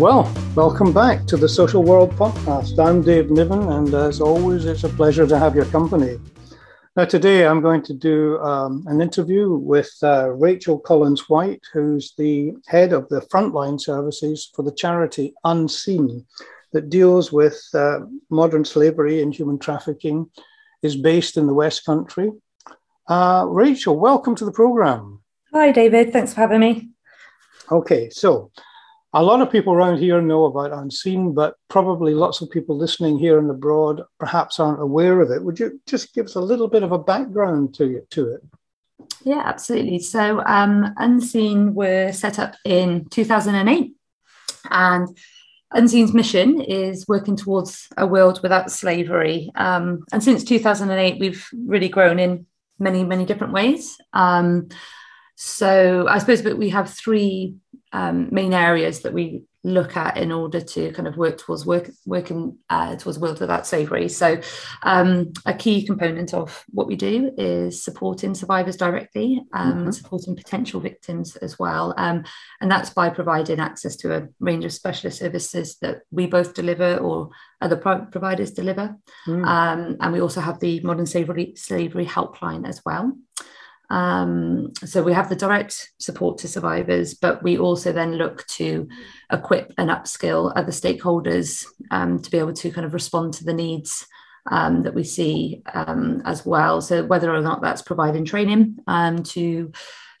Well, welcome back to the Social World Podcast. I'm Dave Niven, and as always, it's a pleasure to have your company. Now, today I'm going to do um, an interview with uh, Rachel Collins White, who's the head of the frontline services for the charity Unseen, that deals with uh, modern slavery and human trafficking, is based in the West Country. Uh, Rachel, welcome to the program. Hi, David. Thanks for having me. Okay, so a lot of people around here know about Unseen, but probably lots of people listening here and abroad perhaps aren't aware of it. Would you just give us a little bit of a background to, to it? Yeah, absolutely. So, um, Unseen were set up in 2008, and Unseen's mission is working towards a world without slavery. Um, and since 2008, we've really grown in many, many different ways. Um, so, I suppose that we have three um, main areas that we look at in order to kind of work towards work, working uh, towards world without slavery. So, um, a key component of what we do is supporting survivors directly, um, mm-hmm. supporting potential victims as well, um, and that's by providing access to a range of specialist services that we both deliver or other pro- providers deliver, mm. Um, and we also have the modern slavery slavery helpline as well. Um, so we have the direct support to survivors, but we also then look to equip and upskill other stakeholders um, to be able to kind of respond to the needs um, that we see um, as well. So whether or not that's providing training um, to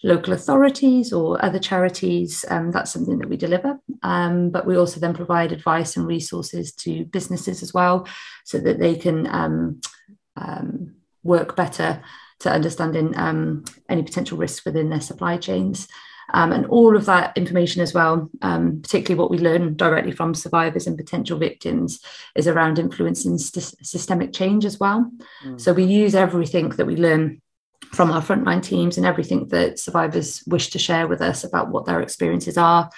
local authorities or other charities, um, that's something that we deliver. but we also then provide advice and resources to businesses as well, so that they can work better to understanding um, any potential risks within their supply chains. Um, and all of that information as well, um, particularly what we learn directly from survivors and potential victims, is around influencing st- systemic change as well. Mm. So we use everything that we learn from our frontline teams and everything that survivors wish to share with us about what their experiences are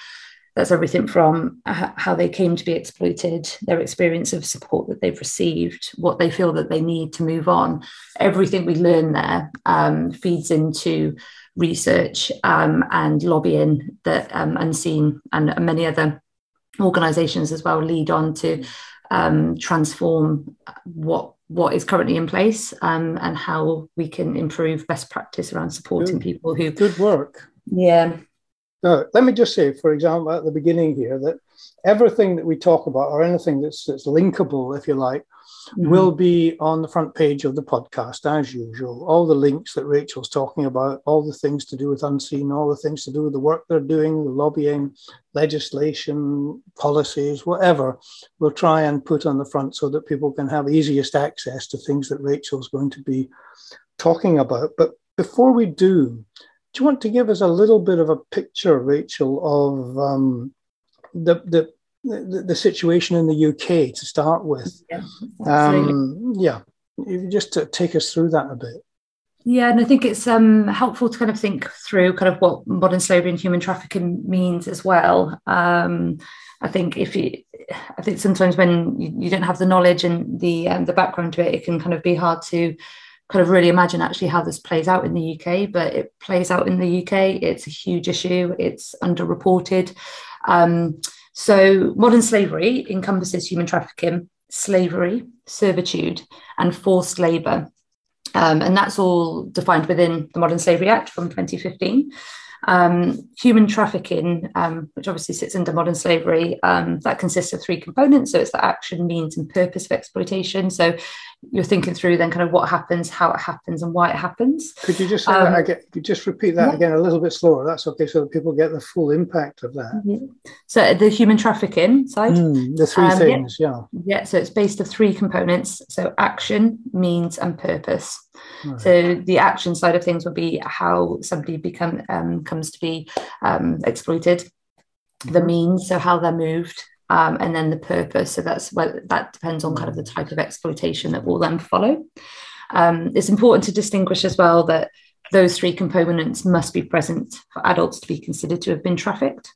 that's everything from how they came to be exploited, their experience of support that they've received, what they feel that they need to move on. Everything we learn there um, feeds into research um, and lobbying that um, Unseen and many other organisations as well lead on to um, transform what what is currently in place um, and how we can improve best practice around supporting good, people who good work. Yeah, now, let me just say, for example, at the beginning here, that everything that we talk about, or anything that's, that's linkable, if you like, mm-hmm. will be on the front page of the podcast as usual. All the links that Rachel's talking about, all the things to do with Unseen, all the things to do with the work they're doing, the lobbying, legislation, policies, whatever, we'll try and put on the front so that people can have easiest access to things that Rachel's going to be talking about. But before we do, do you want to give us a little bit of a picture, Rachel, of um, the, the the, the situation in the UK to start with? Yeah, um, yeah. just to take us through that a bit. Yeah, and I think it's um, helpful to kind of think through kind of what modern slavery and human trafficking means as well. Um, I think if you, I think sometimes when you, you don't have the knowledge and the um, the background to it, it can kind of be hard to kind of really imagine actually how this plays out in the UK, but it plays out in the UK. It's a huge issue, it's underreported. Um, so, modern slavery encompasses human trafficking, slavery, servitude, and forced labour. Um, and that's all defined within the Modern Slavery Act from 2015. Um, human trafficking, um, which obviously sits under modern slavery, um, that consists of three components. So it's the action, means, and purpose of exploitation. So you're thinking through then kind of what happens, how it happens, and why it happens. Could you just um, again, could you just repeat that yeah. again a little bit slower? That's okay, so that people get the full impact of that. Yeah. So the human trafficking side, mm, the three um, things, yeah. yeah. Yeah. So it's based of three components. So action, means, and purpose. Right. So the action side of things will be how somebody become um, comes to be um, exploited. Mm-hmm. The means, so how they're moved, um, and then the purpose. So that's what that depends on kind of the type of exploitation that will then follow. Um, it's important to distinguish as well that those three components must be present for adults to be considered to have been trafficked.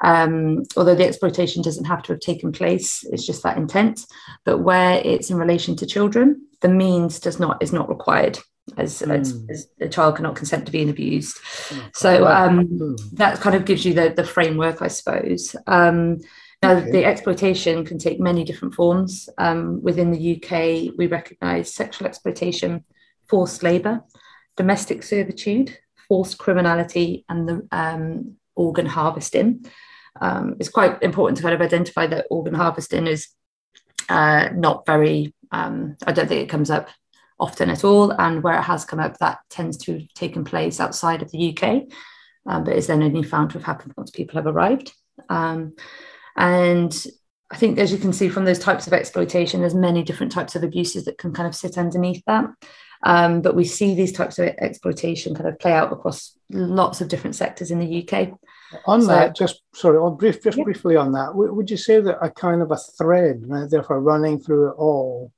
Um, although the exploitation doesn't have to have taken place, it's just that intent. But where it's in relation to children, the means does not is not required as, mm. as, as, a child cannot consent to being abused. Oh, so um, mm. that kind of gives you the, the framework, I suppose. Um, Now, the exploitation can take many different forms. Um, within the UK, we recognise sexual exploitation, forced labour, domestic servitude, forced criminality, and the um, organ harvesting. Um, it's quite important to kind of identify that organ harvesting is uh, not very, um, I don't think it comes up often at all. And where it has come up, that tends to have taken place outside of the UK, um, but is then only found to have happened once people have arrived. And I think, as you can see from those types of exploitation, there's many different types of abuses that can kind of sit underneath that. Um, but we see these types of exploitation kind of play out across lots of different sectors in the UK. On so, that, just sorry, on brief, just yeah. briefly on that, would you say that a kind of a thread, therefore running through it all,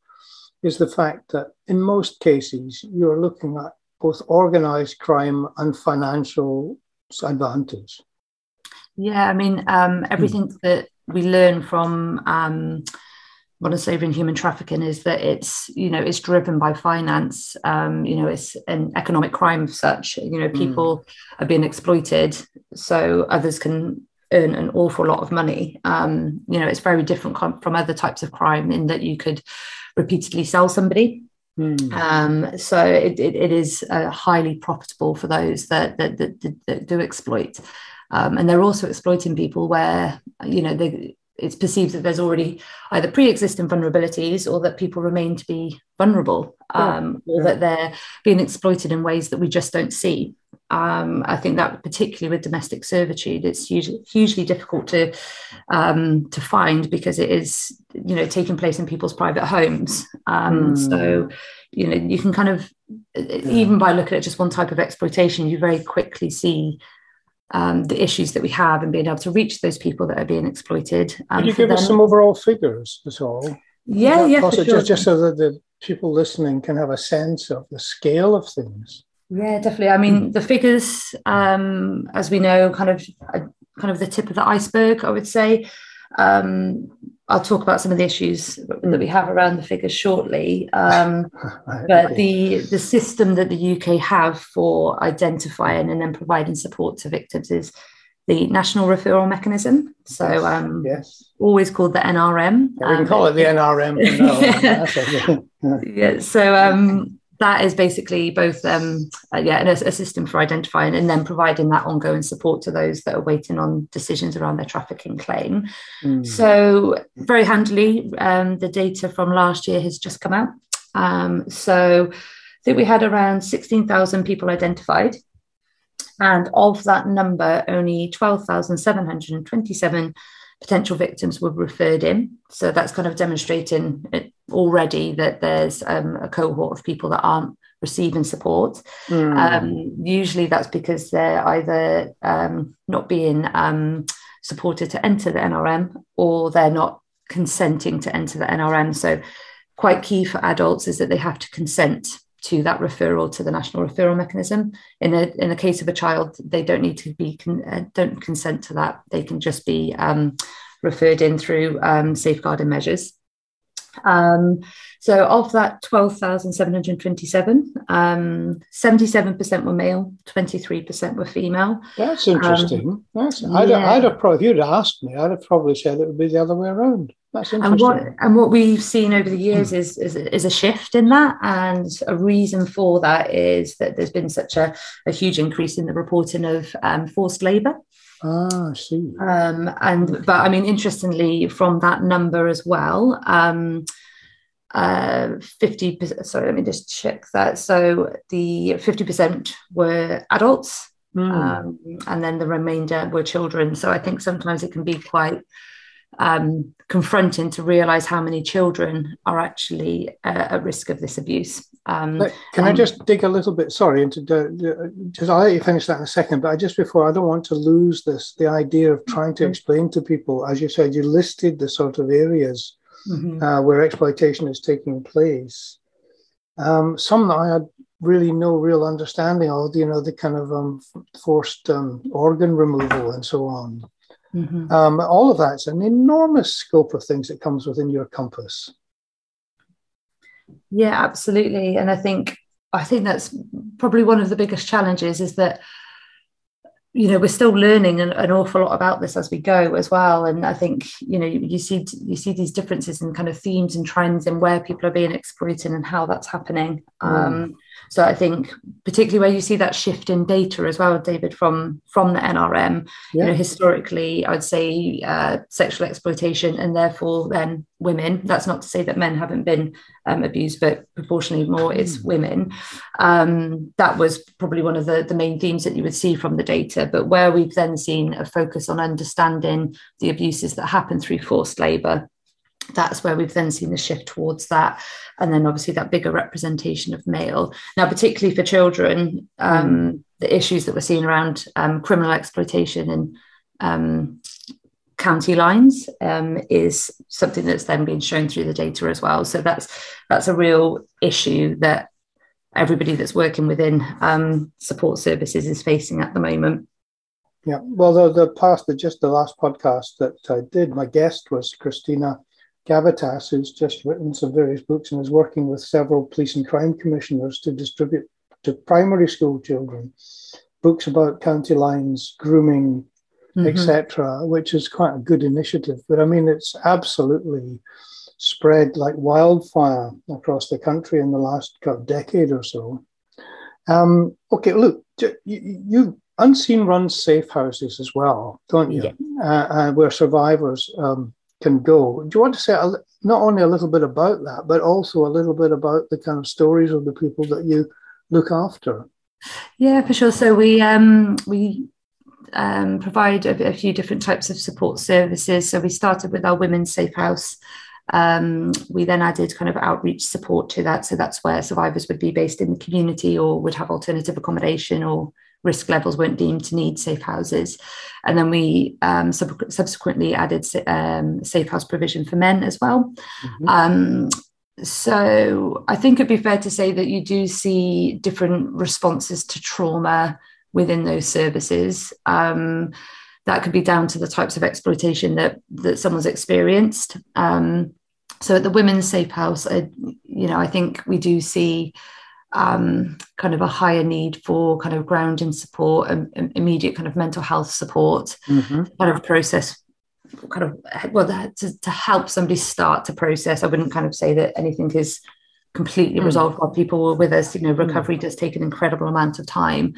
is the fact that in most cases you're looking at both organized crime and financial advantage? Yeah, I mean, um, everything hmm. that we learn from um, modern slavery and human trafficking is that it's you know it's driven by finance um, you know it's an economic crime of such you know people mm. are being exploited so others can earn an awful lot of money um, you know it's very different from other types of crime in that you could repeatedly sell somebody mm. um, so it, it, it is uh, highly profitable for those that that, that, that do exploit um, and they're also exploiting people where you know they it's perceived that there's already either pre-existing vulnerabilities or that people remain to be vulnerable um, yeah. or that they're being exploited in ways that we just don't see um, I think that particularly with domestic servitude, it's hugely, hugely difficult to um, to find because it is you know taking place in people's private homes. Um, mm. So you know you can kind of yeah. even by looking at just one type of exploitation, you very quickly see um, the issues that we have and being able to reach those people that are being exploited. Um, Could you give them. us some overall figures at all? Yeah, yeah, sure. just, just so that the people listening can have a sense of the scale of things. Yeah, definitely. I mean, the figures, um, as we know, kind of, uh, kind of the tip of the iceberg. I would say. Um, I'll talk about some of the issues that we have around the figures shortly. Um, but the the system that the UK have for identifying and then providing support to victims is the National Referral Mechanism. So yes, um, yes. always called the NRM. Yeah, we can call it the NRM. yeah. yeah. So um, that is basically both um, uh, yeah a, a, system for identifying and then providing that ongoing support to those that are waiting on decisions around their trafficking claim mm. so very handily um, the data from last year has just come out um, so i think we had around 16000 people identified and of that number only 12727 potential victims were referred in. So that's kind of demonstrating already that there's um, a cohort of people that aren't receiving support. Mm. Um, usually that's because they're either um, not being um, supported to enter the NRM or they're not consenting to enter the NRM. So quite key for adults is that they have to consent to that referral to the national referral mechanism. In a in the case of a child, they don't need to be con- uh, don't consent to that. They can just be um, referred in through um, safeguarding measures. Um, so of that 12,727, um, 77% were male, 23% were female. That's interesting. Um, That's, I'd, yeah. I'd have probably, if you'd asked me, I'd have probably said it would be the other way around. That's interesting. And what, and what we've seen over the years is, is, is, a shift in that. And a reason for that is that there's been such a, a huge increase in the reporting of um, forced labour. Ah, I see. Um, and but I mean, interestingly, from that number as well, um, uh, 50. Sorry, let me just check that. So the 50 percent were adults, mm. um, and then the remainder were children. So I think sometimes it can be quite um, confronting to realize how many children are actually uh, at risk of this abuse. Um, can I just dig a little bit? Sorry, into just I'll let you finish that in a second. But I just before I don't want to lose this the idea of trying to mm-hmm. explain to people, as you said, you listed the sort of areas mm-hmm. uh, where exploitation is taking place. Um, some that I had really no real understanding of, you know, the kind of um, forced um, organ removal and so on. Mm-hmm. Um, all of that's an enormous scope of things that comes within your compass. Yeah, absolutely. And I think I think that's probably one of the biggest challenges is that you know we're still learning an, an, awful lot about this as we go as well and i think you know you, you, see you see these differences in kind of themes and trends and where people are being exploited and how that's happening mm. um, so I think particularly where you see that shift in data as well, David, from from the NRM, yeah. you know, historically, I would say uh, sexual exploitation and therefore then women. That's not to say that men haven't been um, abused, but proportionally more it's mm. women. Um, that was probably one of the, the main themes that you would see from the data. But where we've then seen a focus on understanding the abuses that happen through forced labour that's where we've then seen the shift towards that. And then obviously that bigger representation of male. Now particularly for children um, mm. the issues that we're seeing around um, criminal exploitation and um, county lines um, is something that's then being shown through the data as well. So that's that's a real issue that everybody that's working within um, support services is facing at the moment. Yeah, well, the, the past, the, just the last podcast that I did, my guest was Christina Gavatas, who's just written some various books and is working with several police and crime commissioners to distribute to primary school children books about county lines, grooming, mm-hmm. etc., which is quite a good initiative. But I mean, it's absolutely spread like wildfire across the country in the last decade or so. Um, okay, look, you, you Unseen runs safe houses as well, don't you? Yeah. Uh, uh, where survivors um, can go. Do you want to say a, not only a little bit about that, but also a little bit about the kind of stories of the people that you look after? Yeah, for sure. So we um, we um, provide a, a, few different types of support services. So we started with our women's safe house. Um, we then added kind of outreach support to that. So that's where survivors would be based in the community or would have alternative accommodation or risk levels weren't deemed to need safe houses. And then we um, sub- subsequently added um, safe house provision for men as well. Mm-hmm. Um, so I think it'd be fair to say that you do see different responses to trauma within those services. Um, that could be down to the types of exploitation that that someone's experienced. Um, so at the Women's Safe House, I, you know, I think we do see um, kind of a higher need for kind of grounding support and, and immediate kind of mental health support, mm-hmm. kind of process kind of well to, to help somebody start to process. I wouldn't kind of say that anything is completely mm. resolved while people were with us. You know, mm. recovery does take an incredible amount of time.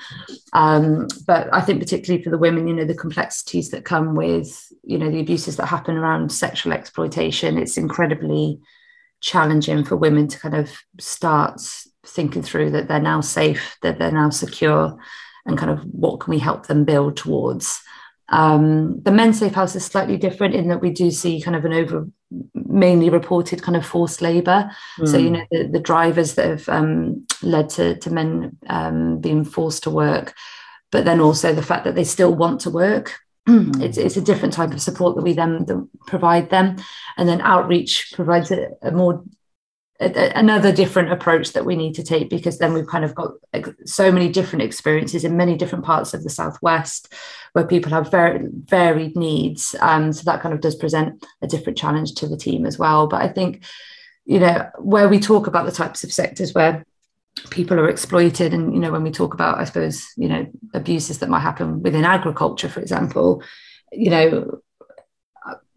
Um, but I think particularly for the women, you know, the complexities that come with, you know, the abuses that happen around sexual exploitation, it's incredibly challenging for women to kind of start thinking through that they're now safe, that they're now secure, and kind of what can we help them build towards. Um, the men's safe house is slightly different in that we do see kind of an over mainly reported kind of forced labour. Mm. So, you hmm. know, the, the, drivers that have um, led to, to men um, being forced to work, but then also the fact that they still want to work. Mm. It's, it's a different type of support that we then provide them. And then outreach provides a, a more another different approach that we need to take because then we've kind of got so many different experiences in many different parts of the southwest where people have very varied needs. Um, so that kind of does present a different challenge to the team as well. But i think you know where we talk about the types of sectors where people are exploited and you know when we talk about i suppose you know abuses that might happen within agriculture for example you know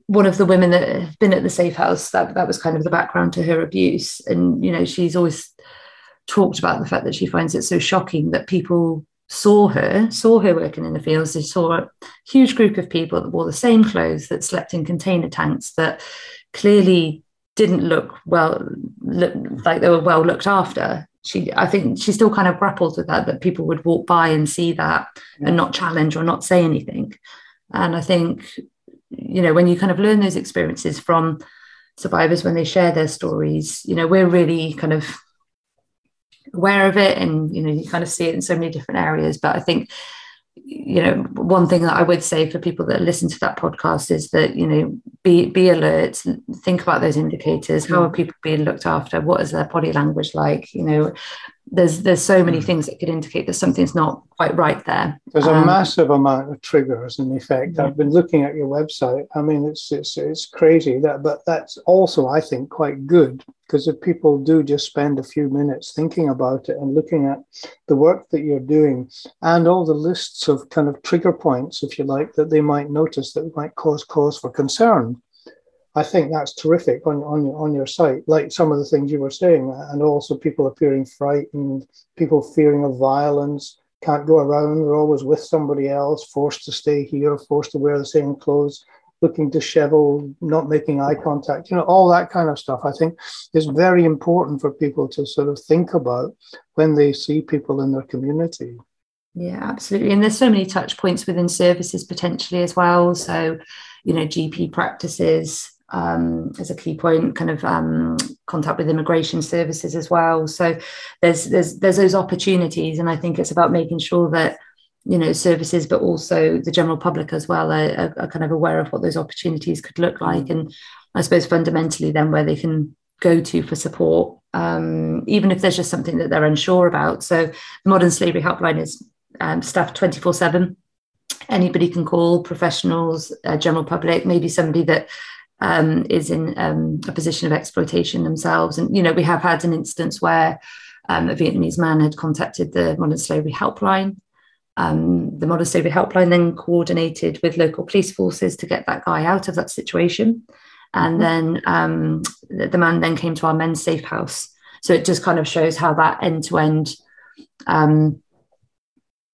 one of the women that have been at the safe house that that was kind of the background to her abuse. And you know she's always talked about the fact that she finds it so shocking that people saw her saw her working in the fields. They saw a huge group of people that wore the same clothes that slept in container tanks that clearly didn't look well look like they were well looked after. She i think she still kind of grapples with that that people would walk by and see that and not challenge or not say anything. And i think you know when you kind of learn those experiences from survivors when they share their stories you know we're really kind of aware of it and you know you kind of see it in so many different areas. But i think you know one thing that i would say for people that listen to that podcast is that you know be be alert think about those indicators. How are mm. people being looked after? What is their body language like? You know there's there's so many hmm. things that could indicate that something's not quite right there. There's a um, massive amount of triggers in effect. Yeah. I've been looking at your website. I mean, it's it's it's crazy that, but that's also I think quite good because if people do just spend a few minutes thinking about it and looking at the work that you're doing and all the lists of kind of trigger points, if you like, that they might notice that might cause cause for concern I think that's terrific on, on, on your site, like some of the things you were saying, and also people appearing frightened, people fearing of violence, can't go around, they're always with somebody else, forced to stay here, forced to wear the same clothes, looking disheveled, not making eye contact, you know, all that kind of stuff, I think is very important for people to sort of think about when they see people in their community. Yeah, absolutely. And there's so many touch points within services potentially as well. So, you know, GP practices, um, as a key point, kind of um, contact with immigration services as well. So there's there's there's those opportunities, and I think it's about making sure that you know services, but also the general public as well, are, are, kind of aware of what those opportunities could look like, and I suppose fundamentally then where they can go to for support, um, even if there's just something that they're unsure about. So the Modern Slavery Helpline is um, staffed twenty four seven. Anybody can call professionals, uh, general public, maybe somebody that um, is in um, a position of exploitation themselves. And, you know, we have had an instance where um, a Vietnamese man had contacted the modern slavery helpline. Um, the modern slavery helpline then coordinated with local police forces to get that guy out of that situation. And mm-hmm. then um, the, the, man then came to our men's safe house. So it just kind of shows how that end to end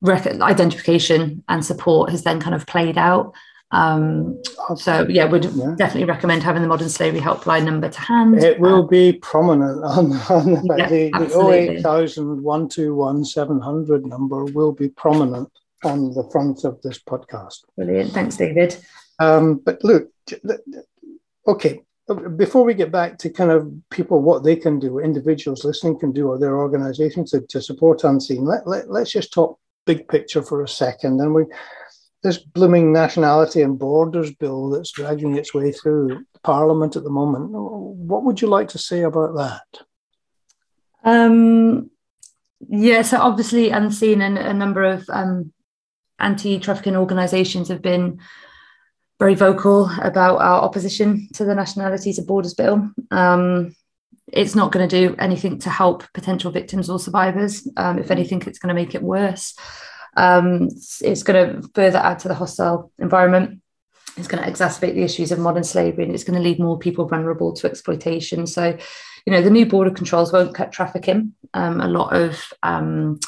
identification and support has then kind of played out um, so yeah, would yeah. definitely recommend having the modern slavery helpline number to hand. It will uh, be prominent on, on yeah, the, the 08000 121 700 number will be prominent on the front of this podcast. Brilliant. Thanks, David. Um, but look, okay, before we get back to kind of people, what they can do, individuals listening can do, or their organizations to, to support Unseen, let, let, let's just talk big picture for a second. And we this blooming nationality and borders bill that's dragging its way through Parliament at the moment. What would you like to say about that? Um, yeah, so obviously, Unseen and a number of um, anti trafficking organisations have been very vocal about our opposition to the Nationalities and Borders Bill. Um, it's not going to do anything to help potential victims or survivors. Um, if anything, it's going to make it worse. Um, it's going to further add to the hostile environment. It's going to exacerbate the issues of modern slavery and it's going to leave more people vulnerable to exploitation. So, you know, the new border controls won't cut trafficking. Um, a lot of um,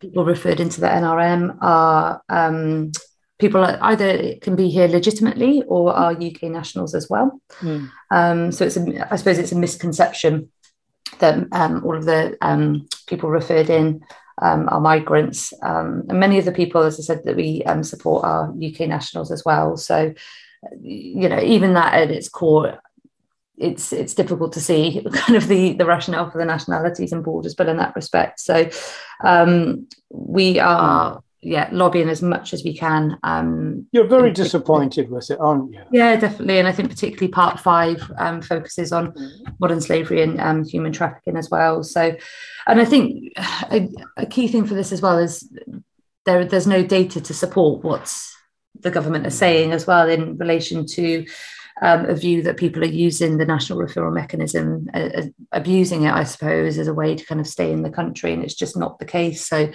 people referred into the NRM are um, people either can be here legitimately or are UK nationals as well. Mm. Um, so it's a, I suppose it's a misconception that um, all of the um, people referred in um, are migrants. Um, and many of the people, as I said, that we um, support are UK nationals as well. So, you know, even that at its core, it's it's difficult to see kind of the the rationale for the nationalities and borders but in that respect. So, um, we are yeah, lobbying as much as we can. Um, You're very disappointed with it, aren't you? Yeah, definitely. And I think particularly part five um, focuses on modern slavery and um, human trafficking as well. So, and I think a, a, key thing for this as well is there, there's no data to support what the government is saying as well in relation to um, a view that people are using the national referral mechanism, uh, uh, abusing it, I suppose, as a way to kind of stay in the country. And it's just not the case. So,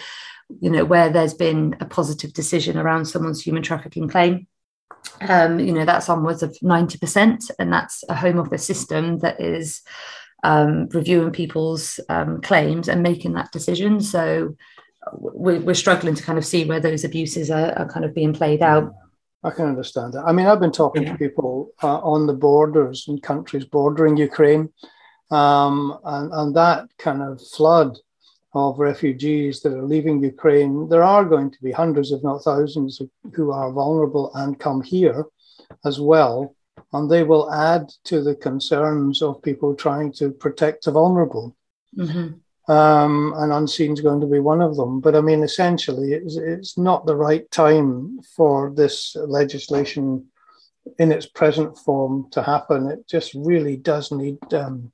you know, where there's been a positive decision around someone's human trafficking claim, um, you know, that's onwards of 90%. And that's a Home Office system that is um, reviewing people's um, claims and making that decision. So we're, we're, struggling to kind of see where those abuses are, are, kind of being played out. I can understand that. I mean, I've been talking yeah. to people uh, on the borders and countries bordering Ukraine, um, and, and that kind of flood of refugees that are leaving Ukraine, there are going to be hundreds, if not thousands, who are vulnerable and come here as well. And they will add to the concerns of people trying to protect the vulnerable. Mm-hmm. Um, and unseen is going to be one of them. But I mean, essentially, it's, it's not the right time for this legislation in its present form to happen. It just really does need um,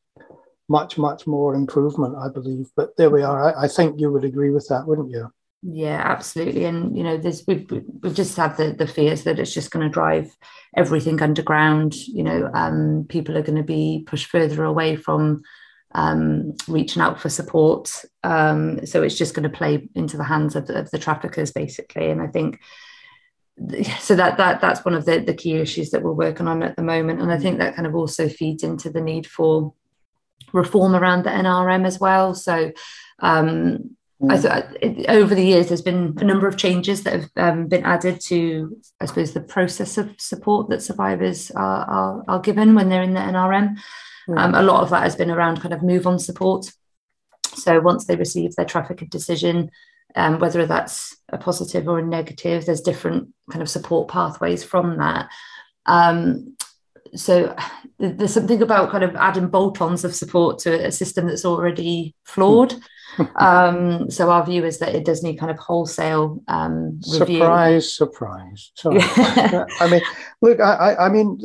much, much more improvement, I believe. But there we are. I, I think you would agree with that, wouldn't you? Yeah, absolutely. And you know, there's we've, we've just had the the fears that it's just going to drive everything underground. You know, um, people are going to be pushed further away from um, reaching out for support. Um, so it's just going to play into the hands of, of the traffickers, basically. And I think so that that that's one of the, the key issues that we're working on at the moment. And I think that kind of also feeds into the need for reform around the NRM as well. So um, I mm. thought it, over the years there's been a number of changes that have um, been added to, I suppose, the process of support that survivors are, are, are given when they're in the NRM. Mm. Um, a lot of that has been around kind of move on support. So once they receive their trafficker decision, um, whether that's a positive or a negative, there's different kind of support pathways from that. Um, so there's something about kind of adding bolt-ons of support to a system that's already flawed. um, so our view is that it does need kind of wholesale um, review. Surprise, surprise. I mean, look, I, I, mean,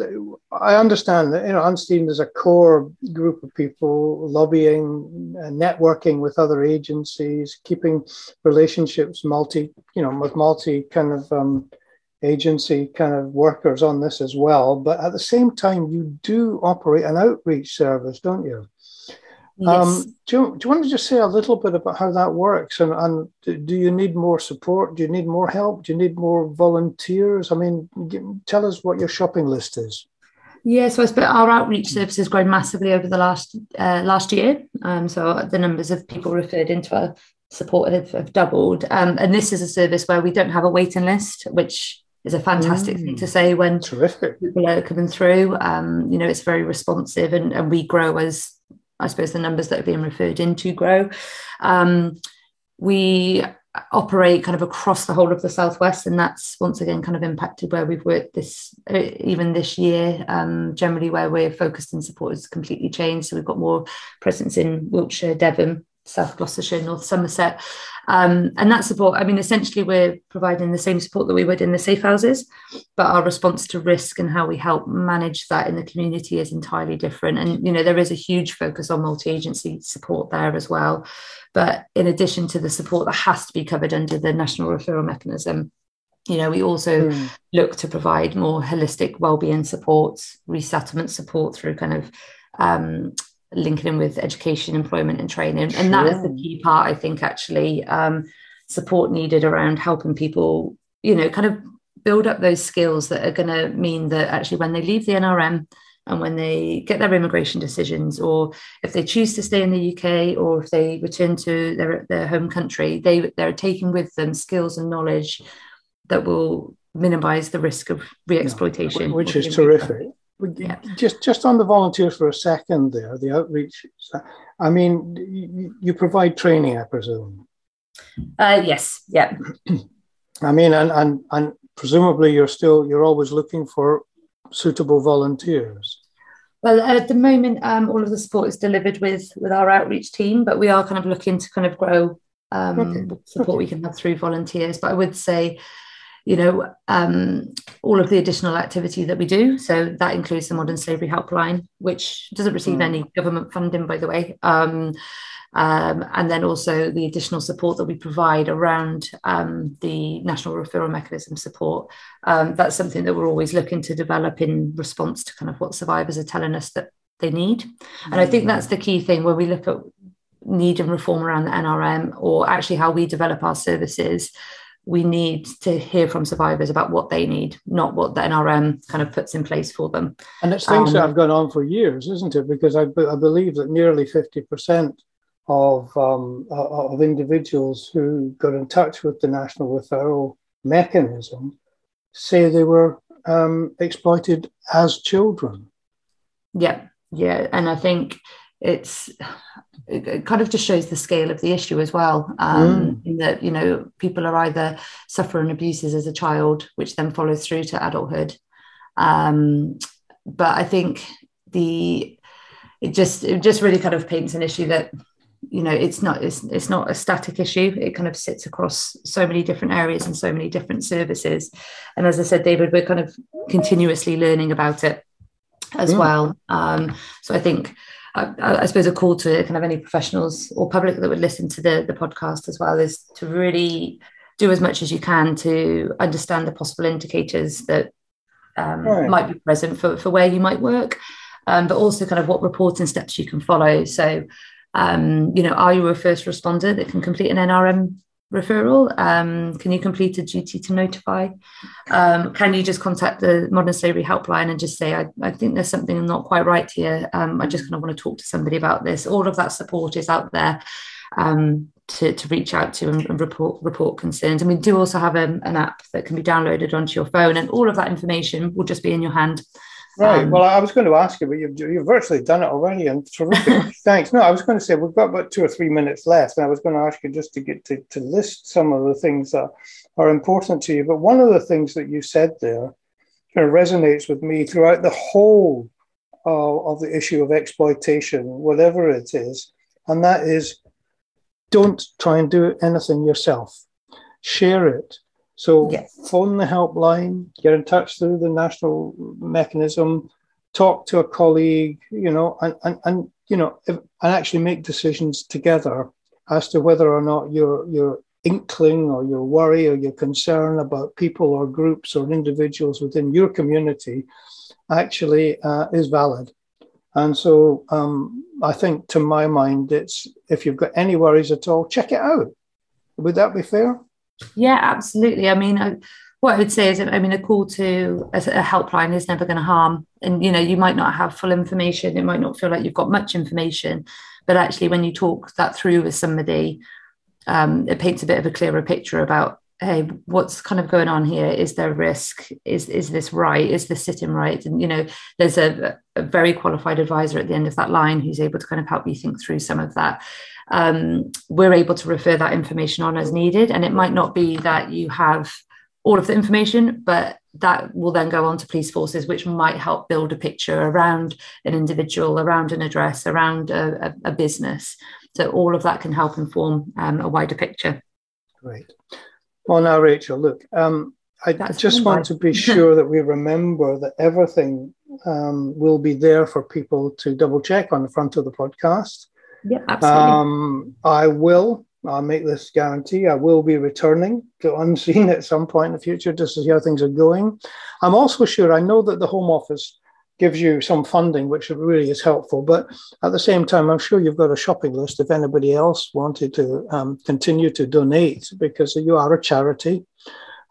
I understand that you know Unseen is a core group of people lobbying, uh, networking with other agencies, keeping relationships multi, you know, with multi kind of. Um, agency kind of workers on this as well. But at the same time, you do operate an outreach service, don't you? Yes. Um, do, you, do you want to just say a little bit about how that works? And, and do you need more support? Do you need more help? Do you need more volunteers? I mean, tell us what your shopping list is. Yeah, so our outreach service has grown massively over the last uh, last year. Um, so the numbers of people referred into our support have, have doubled. Um, and this is a service where we don't have a waiting list, which is a fantastic mm. thing to mm. say when Terrific. people are coming through. Um, you know, it's very responsive and, and we grow as I suppose the numbers that are being referred into grow. Um, we operate kind of across the whole of the southwest and that's once again kind of impacted where we've worked this uh, even this year um, generally where we're focused and support has completely changed so we've got more presence in wiltshire devon South Gloucestershire, North Somerset. Um, and that support, I mean, essentially, we're providing the same support that we would in the safe houses, but our response to risk and how we help manage that in the community is entirely different. And, you know, there is a huge focus on multi agency support there as well. But in addition to the support that has to be covered under the national referral mechanism, you know, we also mm. look to provide more holistic wellbeing support, resettlement support through kind of um, linking in with education, employment, and training. And that is the key part, I think, actually, um, support needed around helping people, you know, kind of build up those skills that are going to mean that actually when they leave the NRM and when they get their immigration decisions, or if they choose to stay in the UK, or if they return to their, their home country, they, they're taking with them skills and knowledge that will minimize the risk of re-exploitation. Yeah, which is terrific yeah. Just just on the volunteers for a second there, the outreach. I mean, you, provide training, I presume. Uh, yes. Yeah. I mean, and, and and presumably you're still you're always looking for suitable volunteers. Well, at the moment, um, all of the support is delivered with with our outreach team, but we are kind of looking to kind of grow um, okay. support okay. we can have through volunteers. But I would say you know, um, all of the additional activity that we do. So that includes the Modern Slavery Helpline, which doesn't receive mm. any government funding, by the way. Um, um, and then also the additional support that we provide around um, the national referral mechanism support. Um, that's something that we're always looking to develop in response to kind of what survivors are telling us that they need. And I think that's the key thing when we look at need and reform around the NRM or actually how we develop our services we need to hear from survivors about what they need, not what the NRM kind of puts in place for them. And it's things um, that have gone on for years, isn't it? Because I, I believe that nearly 50% of, um, of individuals who got in touch with the national referral mechanism say they were um, exploited as children. Yeah, yeah. And I think it's it kind of just shows the scale of the issue as well um, mm. in that you know people are either suffering abuses as a child which then follows through to adulthood um, but i think the it just it just really kind of paints an issue that you know it's not it's, it's not a static issue it kind of sits across so many different areas and so many different services and as i said david we're kind of continuously learning about it as mm. well um, so i think I, I, suppose a call to kind of any professionals or public that would listen to the, the podcast as well is to really do as much as you can to understand the possible indicators that um, right. might be present for, for where you might work, um, but also kind of what reporting steps you can follow. So, um, you know, are you a first responder that can complete an NRM referral? Um, can you complete a duty to notify? Um, can you just contact the modern slavery helpline and just say, I, I think there's something not quite right here. Um, I just kind of want to talk to somebody about this. All of that support is out there. Um, to, to reach out to and, and, report report concerns. And we do also have a, an app that can be downloaded onto your phone, and all of that information will just be in your hand. Right. Um, well, I was going to ask you, but you've, you've virtually done it already, and terrific. Thanks. No, I was going to say we've got about two or three minutes left, and I was going to ask you just to get to, to list some of the things that are important to you. But one of the things that you said there kind of resonates with me throughout the whole uh, of the issue of exploitation, whatever it is, and that is don't try and do anything yourself. Share it. So yes. phone the helpline, get in touch through the national mechanism, talk to a colleague, you know, and, and, and you know, if, and actually make decisions together as to whether or not your your inkling or your worry or your concern about people or groups or individuals within your community actually uh, is valid. And so um, I think, to my mind, it's if you've got any worries at all, check it out. Would that be fair? Yeah, absolutely. I mean, I, what I would say is, I mean, a call to a, a helpline is never going to harm. And, you know, you might not have full information. It might not feel like you've got much information. But actually, when you talk that through with somebody, um, it paints a bit of a clearer picture about hey what's kind of going on here? Is there risk? Is is this right? Is this sitting right? And you know there's a, a, very qualified advisor at the end of that line who's able to kind of help you think through some of that. Um, we're able to refer that information on as needed. And it might not be that you have all of the information but that will then go on to police forces which might help build a picture around an individual around an address around a, a, a business. So all of that can help inform um, a wider picture. Great well, now, Rachel, look, um, I just want to be sure that we remember that everything um, will be there for people to double check on the front of the podcast. Yeah, absolutely. Um, I will. I'll make this guarantee. I will be returning to Unseen at some point in the future just to see how things are going. I'm also sure I know that the Home Office gives you some funding, which really is helpful. But at the same time, I'm sure you've got a shopping list if anybody else wanted to um, continue to donate because you are a charity.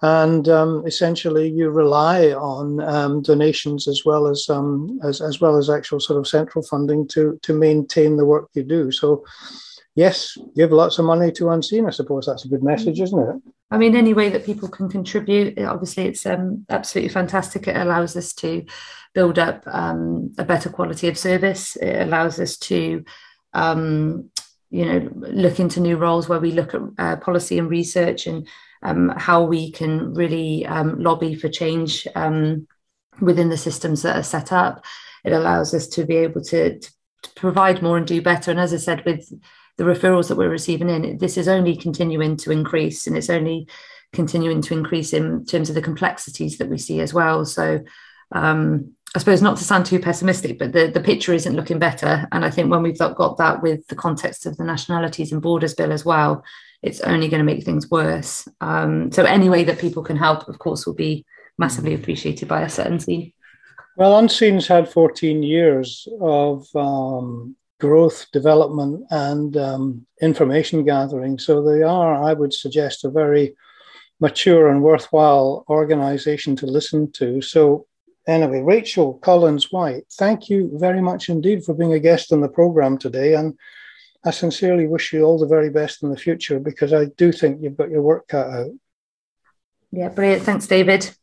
And um, essentially, you rely on um, donations as well as, um, as as well as actual sort of central funding to to maintain the work you do. So, yes, give lots of money to Unseen. I suppose that's a good message, isn't it? I mean, any way that people can contribute, obviously, it's um, absolutely fantastic. It allows us to build up um, a better quality of service. It allows us to, um, you know, look into new roles where we look at uh, policy and research and um, how we can really um, lobby for change um, within the systems that are set up. It allows us to be able to, to provide more and do better. And as I said, with the referrals that we're receiving in, this is only continuing to increase and it's only continuing to increase in terms of the complexities that we see as well. So, um, I suppose not to sound too pessimistic, but the, the picture isn't looking better. And I think when we've got that with the context of the Nationalities and Borders Bill as well, it's only going to make things worse. Um, so any way that people can help, of course, will be massively appreciated by us at Unseen. Well, Unseen's had 14 years of um, growth, development, and um, information gathering. So they are, I would suggest, a very mature and worthwhile organization to listen to. So, anyway, Rachel Collins White, thank you very much indeed for being a guest on the program today. And I sincerely wish you all the very best in the future because I do think you've got your work cut out. Yeah, brilliant. Thanks, David.